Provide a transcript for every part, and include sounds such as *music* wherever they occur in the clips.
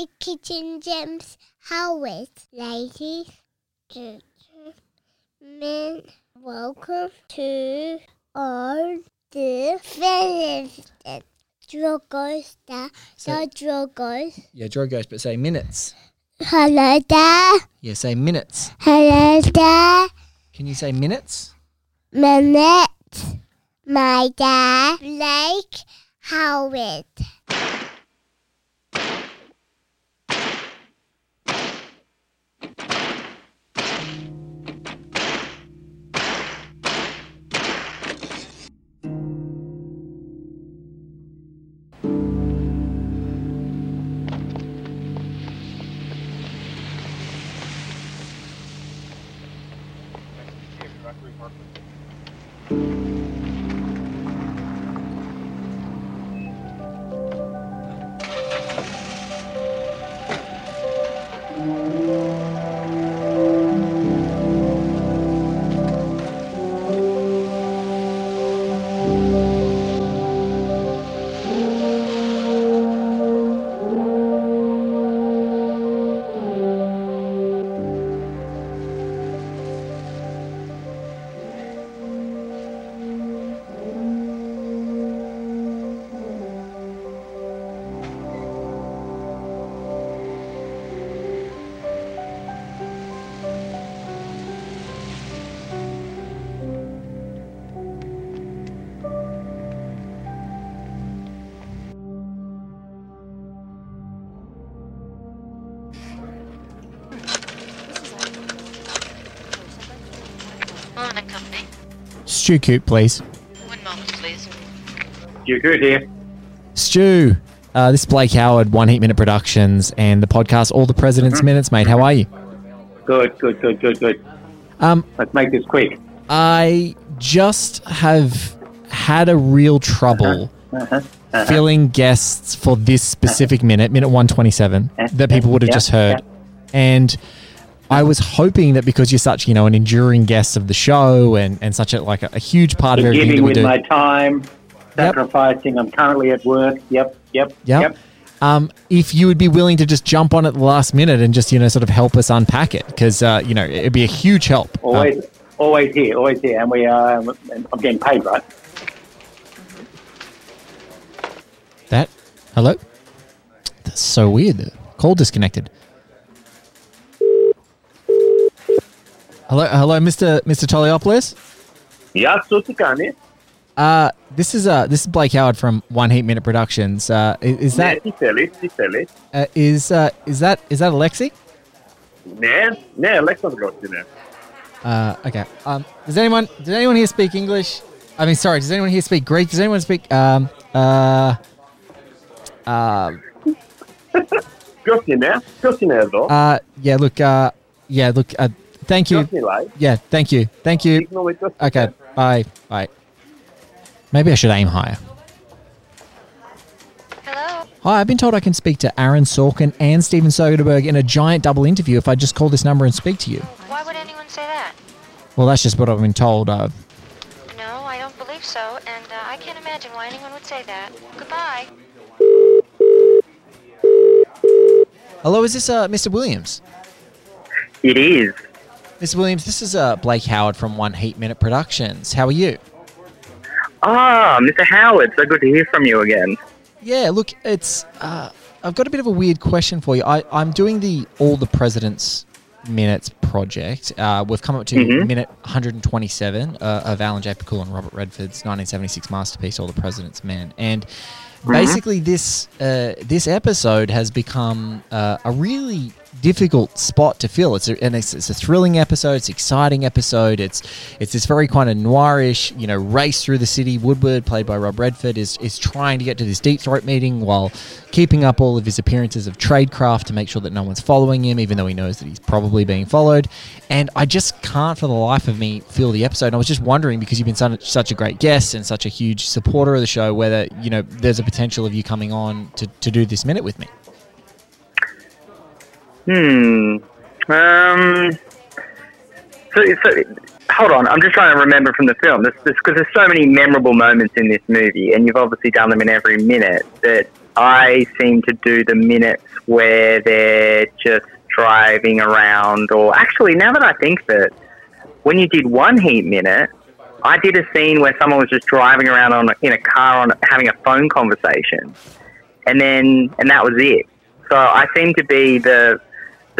play Keaton James Howard. Ladies, gentlemen, welcome to all the feathers. Drogos, da, So- Drogos. Yeah, Drogos, but say minutes. Hello there, Yeah, say minutes. hello there. Can you say minutes? Minutes. my dad, Blake Howard. Stu Coote, please. One moment, please. You're good here. Stu, uh, this is Blake Howard, One Heat Minute Productions, and the podcast All the President's Minutes, mate. How are you? Good, good, good, good, good. Um, Let's make this quick. I just have had a real trouble filling guests for this specific minute, minute 127, that people would have Yeah, just heard. And I was hoping that because you're such, you know, an enduring guest of the show and, and such a like a, a huge part of everything Giving we with do. my time, sacrificing. I'm currently at work. Yep, yep, Yep. yep. Um, if you would be willing to just jump on at the last minute and just you know sort of help us unpack it because uh, you know it'd be a huge help. Um, Always, always here, always here. And we are, and I'm getting paid, right? that hello. That's so weird. Call disconnected. Hello, hello, Mr. Mr. Toliopoulos. Yeah, Sutikani. Uh, this is uh, this is Blake Howard from One Heat Minute Productions. Uh, i- is that Tiseli, Tiseli. uh, is uh, is that is that Alexei? Ne, ne, Alexander Grossine. Uh, okay. Um, does anyone does anyone here speak English? I mean, sorry. Does anyone here speak Greek? Does anyone speak um uh *laughs* uh Grossine, Grossine though. uh yeah? Look uh yeah look uh thank you Grossine yeah thank you thank you Signal with Grossine. okay bye bye. Maybe I should aim higher. Hello? Hi, I've been told I can speak to Aaron Sorkin and Steven Soderbergh in a giant double interview if I just call this number and speak to you. Why would anyone say that? Well, that's just what I've been told. Uh, No, I don't believe so, and uh, I can't imagine why anyone would say that. Goodbye. hello, is this uh, Mr. Williams? It is. Mr. Williams, this is uh, Blake Howard from One Heat Minute Productions. How are you? Ah, Mr. Howard, so good to hear from you again. Yeah, look, it's. Uh, I've got a bit of a weird question for you. I, I'm doing the All the President's Minutes project. Uh, we've come up to Mhm. minute 127 uh, of Alan J. Pakula and Robert Redford's 1976 masterpiece, All the President's Men. And basically, this uh, this episode has become uh, a really difficult spot to fill. It's a, and it's, it's a thrilling episode. It's exciting episode. It's it's this very kind of noirish, you know, race through the city. Woodward, played by Rob Redford, is is trying to get to this deep throat meeting while keeping up all of his appearances of tradecraft to make sure that no one's following him, even though he knows that he's probably being followed. And I just can't, for the life of me, feel the episode. And I was just wondering because you've been such, such a great guest and such a huge supporter of the show, whether you know there's a potential of you coming on to, to do this minute with me. Hmm. Um. So, so, hold on. I'm just trying to remember from the film. This, because there's so many memorable moments in this movie, and you've obviously done them in every minute. That I seem to do the minutes where they're just driving around, or actually, now that I think it, when you did one heat minute, I did a scene where someone was just driving around on in a car on having a phone conversation, and then and that was it. So I seem to be the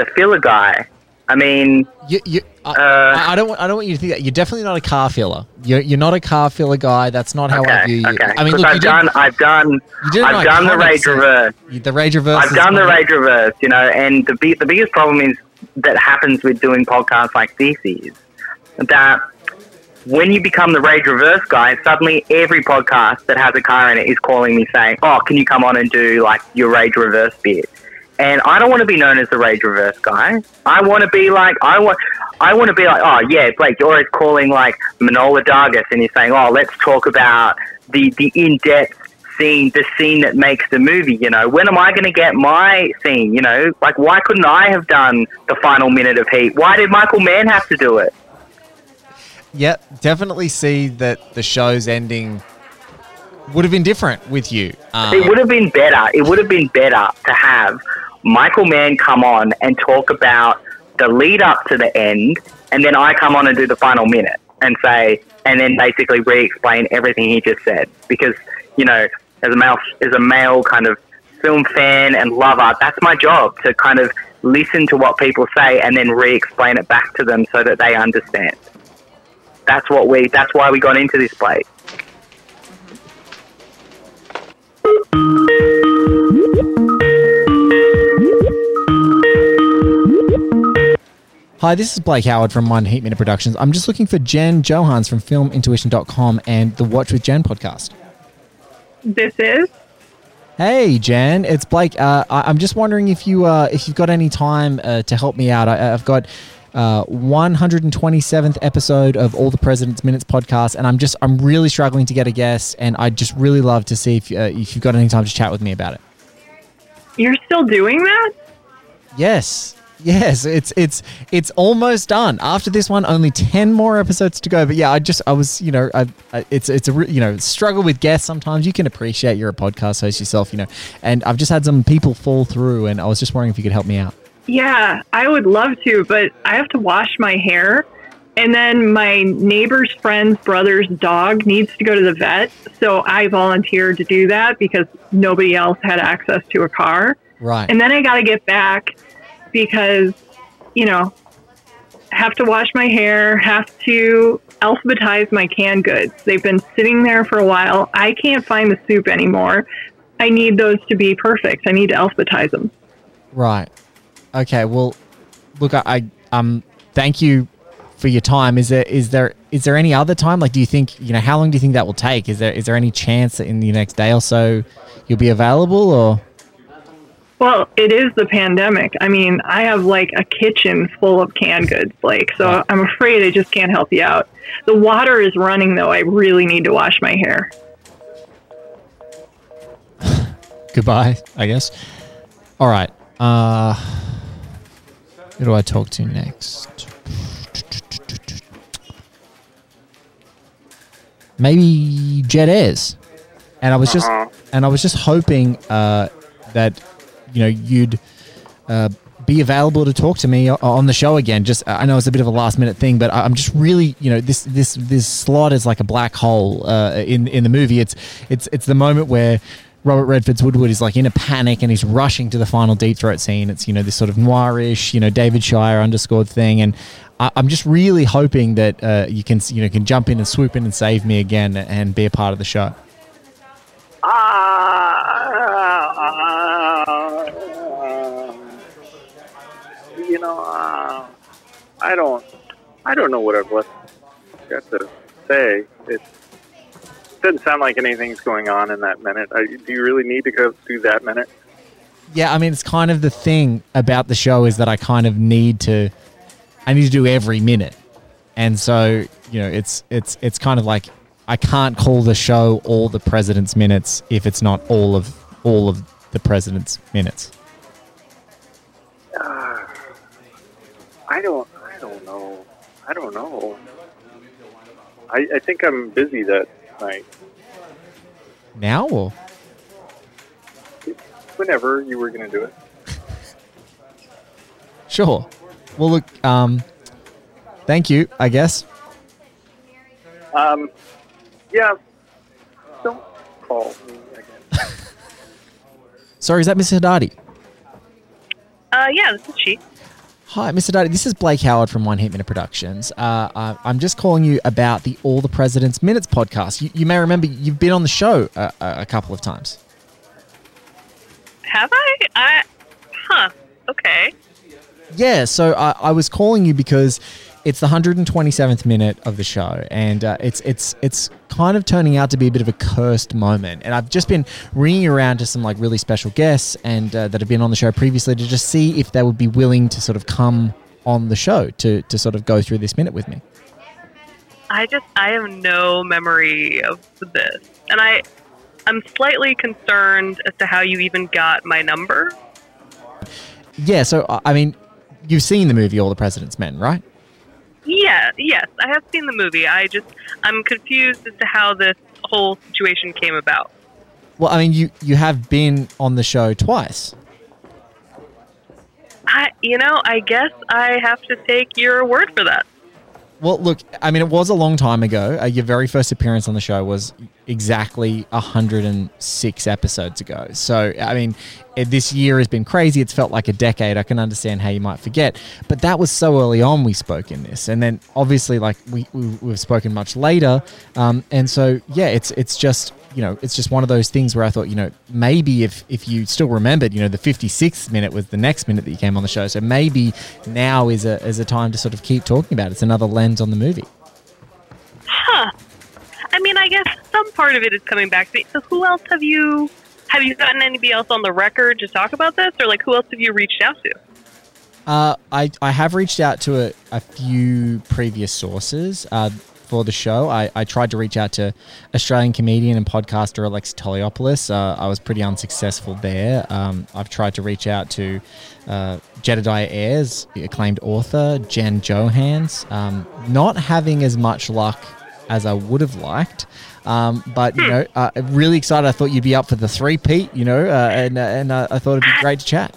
the filler guy. I mean, You, you, I, Uh, I- I don't. I don't want you to think that. You're definitely not a car filler. You're, you're not a car filler guy. That's not how I okay, view you. okay. I mean, look, I've done, I've done, you did it I've done the rage reverse. the rage reverse. I've done the rage reverse, you know, and the big, the biggest problem is that happens with doing podcasts like this is that when you become the rage reverse guy, suddenly every podcast that has a car in it is calling me saying, "Oh, can you come on and do like your rage reverse bit?" And I don't want to be known as the rage reverse guy. I want to be like I want. I want to be like, oh yeah, Blake, you're always calling like Manohla Dargis, and you're saying, oh, let's talk about the the in depth scene, the scene that makes the movie. You know, when am I going to get my scene? You know, like why couldn't I have done the final minute of Heat? Why did Michael Mann have to do it? Yep, definitely see that the show's ending would have been different with you. Um, It would have been better. It would have been better to have Michael Mann come on and talk about the lead up to the end, and then I come on and do the final minute and say, and then basically re-explain everything he just said. Because you know, as a male, as a male kind of film fan and lover, that's my job to kind of listen to what people say and then re-explain it back to them so that they understand. That's what we. That's why we got into this place. Hi, this is Blake Howard from One Heat Minute Productions. I'm just looking for Jen Johans from FilmIntuition.com and the Watch with Jen podcast. This is Hey, Jen, it's Blake. Uh, I, I'm just wondering if you uh, if you've got any time uh, to help me out. I, I've got uh, 127th episode of All the President's Minutes podcast, and I'm just I'm really struggling to get a guest, and I'd just really love to see if uh, if you've got any time to chat with me about it. you're still doing that? Yes. Yes, it's it's it's almost done. After this one, only ten more episodes to go. But yeah, I just I was you know I, I, it's it's a you know struggle with guests. Sometimes you can appreciate you're a podcast host yourself, you know. And I've just had some people fall through, and I was just wondering if you could help me out. Yeah, I would love to, but I have to wash my hair. And then my neighbor's friend's brother's dog needs to go to the vet. So I volunteered to do that because nobody else had access to a car. Right. And then I got to get back because, you know, have to wash my hair, have to alphabetize my canned goods. They've been sitting there for a while. I can't find the soup anymore. I need those to be perfect. I need to alphabetize them. Right. Okay. Well, look, I, I um thank you for your time. Is there is there is there any other time? Like, do you think you know how long do you think that will take? Is there is there any chance that in the next day or so you'll be available or? Well, it is the pandemic. I mean, I have like a kitchen full of canned goods, like, so Wow. I'm afraid I just can't help you out. The water is running, though. I really need to wash my hair. *sighs* goodbye, I guess. All right. Uh, who do I talk to next? Maybe Jed Ayres. And I was just Uh-huh. and I was just hoping uh, that you know you'd uh, be available to talk to me on the show again. Just I know it's a bit of a last minute thing, but I'm just really you know this this this slot is like a black hole uh, in in the movie. It's it's it's the moment where. Robert Redford's Woodward is like in a panic and he's rushing to the final deep throat scene. It's you know this sort of noirish, you know David Shire underscored thing, and I, I'm just really hoping that uh, you can you know can jump in and swoop in and save me again and be a part of the show. Uh, I don't know what I've left got to say. It doesn't sound like anything's going on in that minute. I, do you really need to go through that minute? Yeah, I mean, it's kind of the thing about the show is that I kind of need to, I need to do every minute, and so you know, it's it's it's kind of like I can't call the show all the president's minutes if it's not all of all of the president's minutes. Uh, I don't, I don't know. I don't know. I, I think I'm busy that night. Now or whenever you were going to do it. *laughs* Sure. Well, look. Um, thank you. I guess. Um, yeah, don't call me again. *laughs* Sorry, is that Mr. Hadadi? Uh, yeah, this is she. Hi, Mr. Hadadi. This is Blake Howard from One Heat Minute Productions. Uh, I- I'm just calling you about the All the President's Minutes podcast. You, you may remember you've been on the show a, a a couple of times. Have I? I. Huh. Okay. Yeah, so I, I was calling you because it's the 127th minute of the show, and uh, it's it's it's kind of turning out to be a bit of a cursed moment. And I've just been ringing around to some like really special guests and uh, that have been on the show previously to just see if they would be willing to sort of come on the show to to sort of go through this minute with me. I just I have no memory of this, and I I'm slightly concerned as to how you even got my number. Yeah, so I I mean, you've seen the movie All the President's Men, right? Yeah, yes, I have seen the movie. I just I'm confused as to how this whole situation came about. Well, I mean, you you have been on the show twice. I you know I guess I have to take your word for that. Well, look, I mean, it was a long time ago. Uh, your very first appearance on the show was exactly 106 episodes ago. So, I mean, eh, this year has been crazy. It's felt like a decade. I can understand how you might forget. But that was so early on we spoke in this. And then obviously, like, we, we, we've spoken much later. Um, and so, yeah, it's it's just, you know, it's just one of those things where I thought, you know, maybe if, if you still remembered, you know, the 56th minute was the next minute that you came on the show. So maybe now is a, is a time to sort of keep talking about it. It's another lens on the movie. Huh. I mean, I guess some part of it is coming back to me. So who else have you have you gotten anybody else on the record to talk about this, or like who else have you reached out to? Uh, I, I have reached out to a, a few previous sources uh, for the show. I, I tried to reach out to Australian comedian and podcaster Alex Toliopoulos. Uh, I was pretty unsuccessful there. Um, I've tried to reach out to uh, Jedidiah Ayres, the acclaimed author, Jen Johans. Um, not having as much luck as I would have liked. Um, but you know, uh, really excited. I thought you'd be up for the three, Pete. You know, uh, and uh, and uh, I thought it'd be great to chat.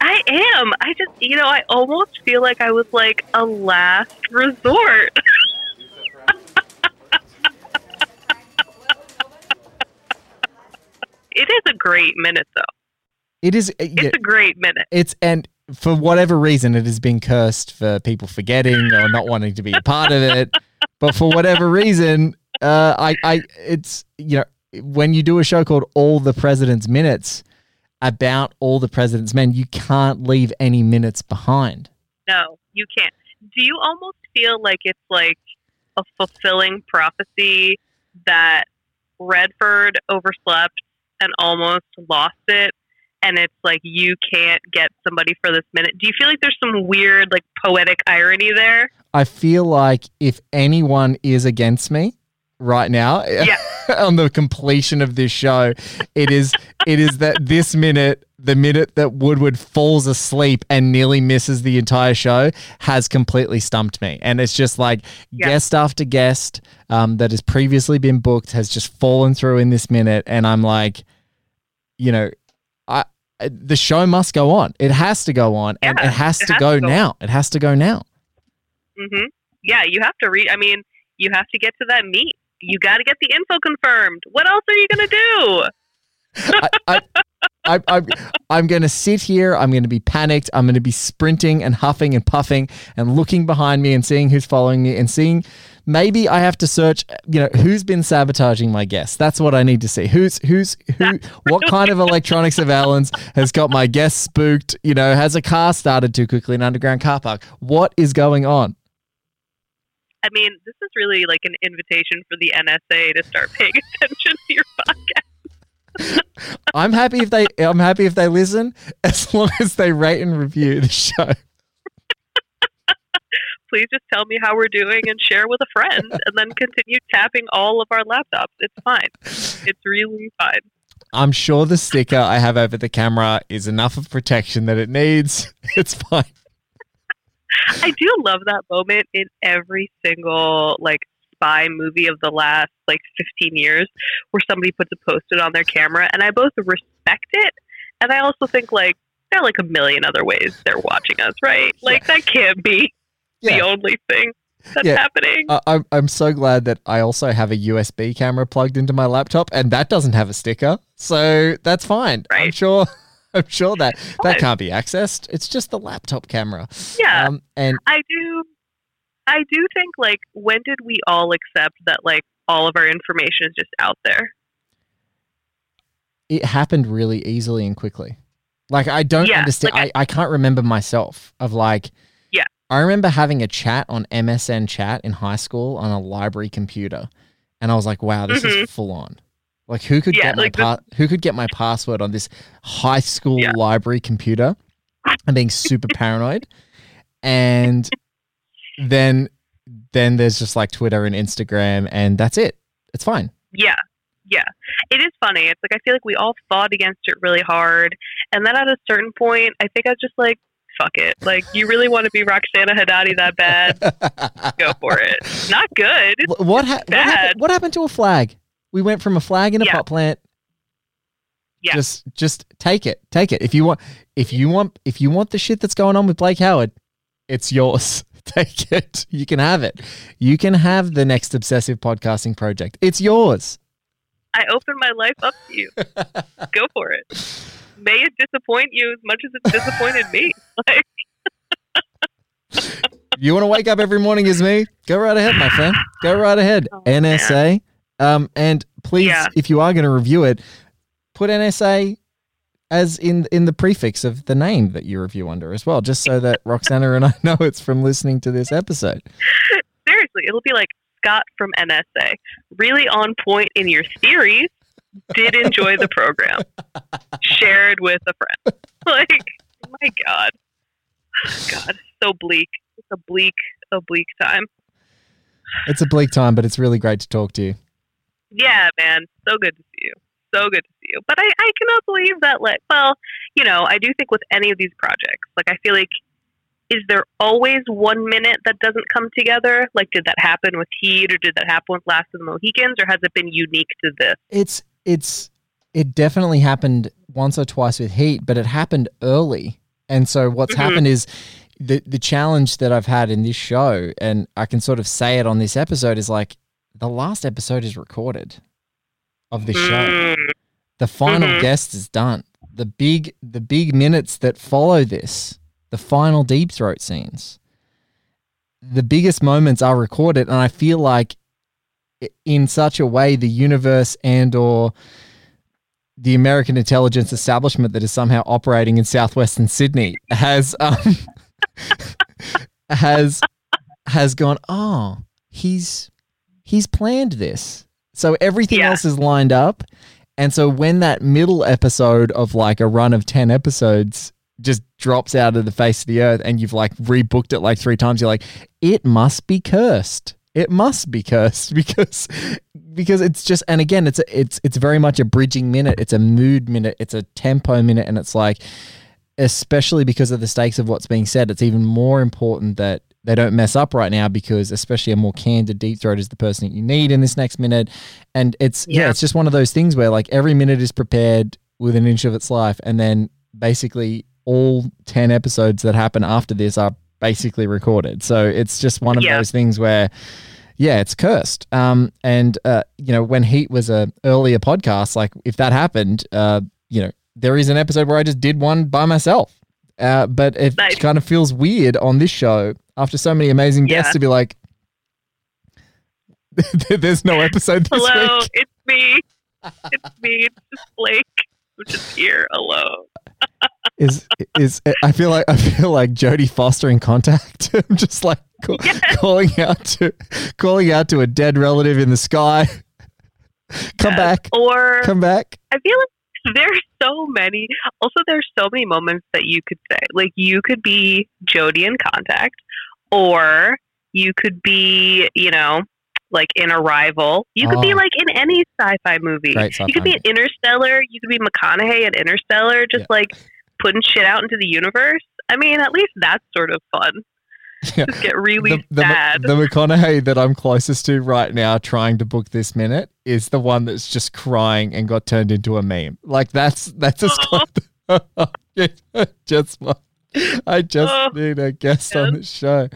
I am. I just, you know, I almost feel like I was like a last resort. *laughs* it is a great minute, though. It is. uh, yeah, It's a great minute. it's and for whatever reason it has been cursed for people forgetting or not wanting to be a part of it *laughs* but for whatever reason uh i i it's you know when you do a show called all the president's minutes about all the president's men you can't leave any minutes behind No, you can't. Do you almost feel like it's like a fulfilling prophecy that Redford overslept and almost lost it? And it's like you can't get somebody for this minute. Do you feel like there's some weird, like poetic irony there? I feel like if anyone is against me right now Yeah. *laughs* on the completion of this show it is it is that this minute the minute that woodward falls asleep and nearly misses the entire show has completely stumped me. And it's just like Yeah. guest after guest um, that has previously been booked has just fallen through in this minute. And i'm like you know i the show must go on. It has to go on and it has it to has go to go now. It has to go now hmm Yeah, you have to read. I mean, you have to get to that meet. You got to get the info confirmed. What else are you going to do? *laughs* I, I, I, I'm, I'm going to sit here. I'm going to be panicked. I'm going to be sprinting and huffing and puffing and looking behind me and seeing who's following me and seeing maybe I have to search, you know, who's been sabotaging my guests. That's what I need to see. Who's, who's, who, what kind of electronic surveillance has got my guests spooked? You know, has a car started too quickly in an underground car park? What is going on? I mean, this is really like an invitation for the NSA to start paying *laughs* attention to your podcast. I'm happy if they, I'm happy if they listen as long as they rate and review the show. *laughs* Please just tell me how we're doing and share with a friend, and then continue tapping all of our laptops. It's fine. It's really fine. I'm sure the sticker I have over the camera is enough of protection that it needs. *laughs* It's fine. I do love that moment in every single like spy movie of the last like 15 years where somebody puts a post-it on their camera and I both respect it And I also think like there are like a million other ways they're watching us, right? Like that can't be Yeah. the only thing that's Yeah. happening. I- I'm I'm so glad that I also have a USB camera plugged into my laptop, and that doesn't have a sticker, so that's fine. I'm sure. *laughs* I'm sure that that can't be accessed. It's just the laptop camera. yeah. Um, and I do I do think like when did we all accept that like all of our information is just out there? it happened really easily and quickly. Like I don't Yeah, understand. like I, I can't remember myself of like. Yeah. I remember having a chat on MSN chat in high school on a library computer, and I was like, "Wow, this is Mhm. full on." Like who could Yeah, get my the- pa- who could get my password on this high school Yeah. library computer? I'm being super paranoid, and then then there's just like Twitter and Instagram, and that's it. It's fine. Yeah. Yeah. It is funny. It's like I feel like we all fought against it really hard. And then at a certain point, I think I was just like, fuck it. Like, you really want to be Roxana Hadadi that bad? *laughs* Go for it. Not good. What, ha- what, happened, what happened to a flag? We went from a flag in a Yeah. pot plant. Yeah. Just just take it. Take it. If you want if you want if you want the shit that's going on with Blake Howard, it's yours. *laughs* Take it. You can have it. You can have the next obsessive podcasting project. It's yours. I open my life up to you. Go for it. May it disappoint you as much as it disappointed me. *laughs* Like, You want to wake up every morning as me? Go right ahead, my friend. Go right ahead. *laughs* Oh, NSA. Um, and please, Yeah. if you are going to review it, put NSA as in in the prefix of the name that you review under as well, just so that *laughs* Roxana and I know it's from listening to this episode. seriously, it'll be like Scott from NSA. Really on point in your theories. Did enjoy the program. Shared with a friend. *laughs* Like, my God. God, so bleak. It's a bleak, a bleak time. It's a bleak time, but it's really great to talk to you. Yeah, man. So good to see you. So good to see you. But I, I cannot believe that, like, well, you know, I do think with any of these projects, like, I feel like, is there always one minute that doesn't come together? Like, did that happen with Heat or did that happen with Last of the Mohicans or has it been unique to this? It's it's it definitely happened once or twice with Heat, but it happened early. And so what's Mhm. happened is the the challenge that I've had in this show, and I can sort of say it on this episode, is like the last episode is recorded of the show. Mm, The final Mhm. guest is done. The big the big minutes that follow this, the final deep throat scenes. The biggest moments are recorded and I feel like in such a way the universe and or the American intelligence establishment that is somehow operating in southwestern Sydney has um *laughs* has has gone, "Oh, he's he's planned this." So everything Yeah. else is lined up. And so when that middle episode of like a run of 10 episodes just drops out of the face of the earth and you've like rebooked it like three times, you're like, it must be cursed. It must be cursed *laughs* because because it's just and again it's a, it's it's very much a bridging minute. It's a mood minute. It's a tempo minute, and it's like especially because of the stakes of what's being said, it's even more important that they don't mess up right now because especially a more candid deep throat is the person that you need in this next minute. And it's yeah, Yeah. it's just one of those things where like every minute is prepared with an inch of its life and then basically all 10 episodes that happen after this are basically recorded. So it's just one of Yeah. those things where yeah, it's cursed. Um, and uh, you know, when Heat was a earlier podcast, like if that happened, uh, you know, there is an episode where I just did one by myself. Uh, but it Nice. kind of feels weird on this show after so many amazing guests Yeah. to be like, *laughs* "There's no episode this Hello, week." it's me. It's me. It's just Blake. I'm just here alone. Is is I feel like I feel like Jodie Foster in Contact. *laughs* I'm just like ca- calling out to calling out to a dead relative in the sky. Come Yes. back, Or come back. I feel like *laughs* there's so many. Also, there's so many moments that you could say. Like you could be Jodie in Contact, or you could be, you know, like in Arrival. You could be Oh. like in any sci-fi movie. Great you could be an Interstellar. You could be McConaughey in Interstellar, just Yeah. like putting shit out into the universe. I mean, at least that's sort of fun. *laughs* Yeah. Just get really the, the, sad. the McConaughey that I'm closest to right now, trying to book this minute, is the one that's just crying and got turned into a meme. Like that's that's as close, just I just Oh, need a guest on the show.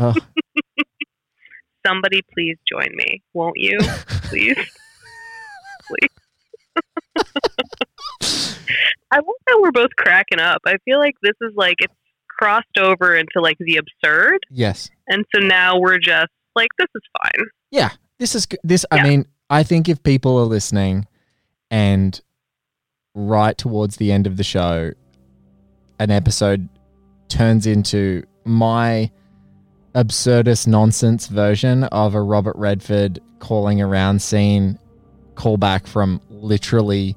Oh, *laughs* Somebody please join me, won't you? Please. *laughs* please. I love that we're both cracking up. I feel like this is like it's crossed over into like the absurd, yes. and so now we're just like this is fine. Yeah. This is this. I mean, I think if people are listening, and right towards the end of the show, an episode turns into my absurdist nonsense version of a Robert Redford calling around scene callback from literally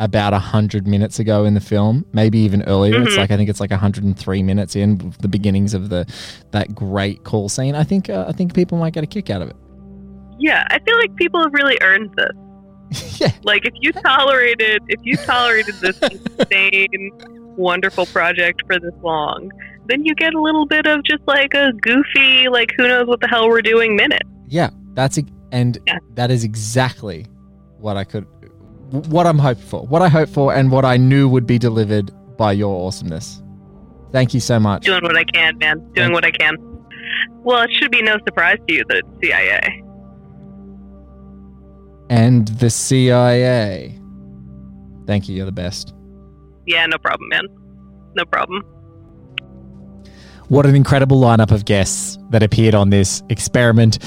about a hundred minutes ago in the film, maybe even earlier. It's Mhm. like I think it's like hundred and three minutes in the beginnings of the that great call scene. I think uh, I think people might get a kick out of it. Yeah, I feel like people have really earned this. *laughs* yeah, Like if you tolerated if you tolerated this *laughs* insane wonderful project for this long, then you get a little bit of just like a goofy like who knows what the hell we're doing minute. yeah, that's e- and Yeah. that is exactly what I could, what I'm hoping for, what I hope for, and what I knew would be delivered by your awesomeness. Thank you so much. Doing what I can, man. Doing what I can. Well, it should be no surprise to you that it's CIA. And the CIA. Thank you. You're the best. Yeah, no problem, man. No problem. What an incredible lineup of guests that appeared on this experiment.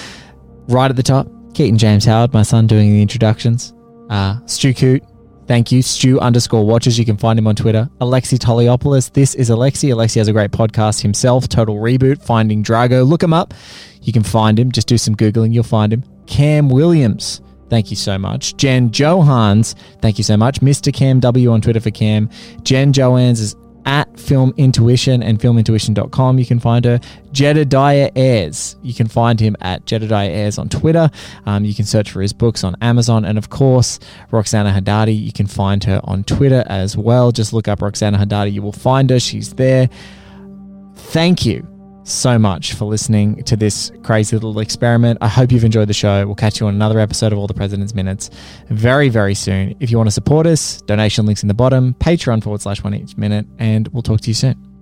Right at the top, Keaton James Howard, my son, doing the introductions. Uh, Stu Coote, thank you. Stu underscore watches. You can find him on Twitter. Alexei Toliopoulos. This is Alexei. Alexei has a great podcast himself, Total Reboot, Finding Drago. Look him up. You can find him. Just do some Googling. You'll find him. Cam Williams. Thank you so much. Jen Johans. Thank you so much. Mr. Cam W on Twitter for Cam. Jen Johans is at Film Intuition and filmintuition.com. You can find her. Jedidiah Ayres. You can find him at Jedidiah Ayres on Twitter. Um, you can search for his books on Amazon. And of course, Roxana Hadadi. You can find her on Twitter as well. Just look up Roxana Hadadi. You will find her. She's there. Thank you so much for listening to this crazy little experiment. I hope you've enjoyed the show. We'll catch you on another episode of All the President's Minutes very, very soon. If you want to support us, donation links in the bottom, Patreon forward slash one heat minute, and we'll talk to you soon.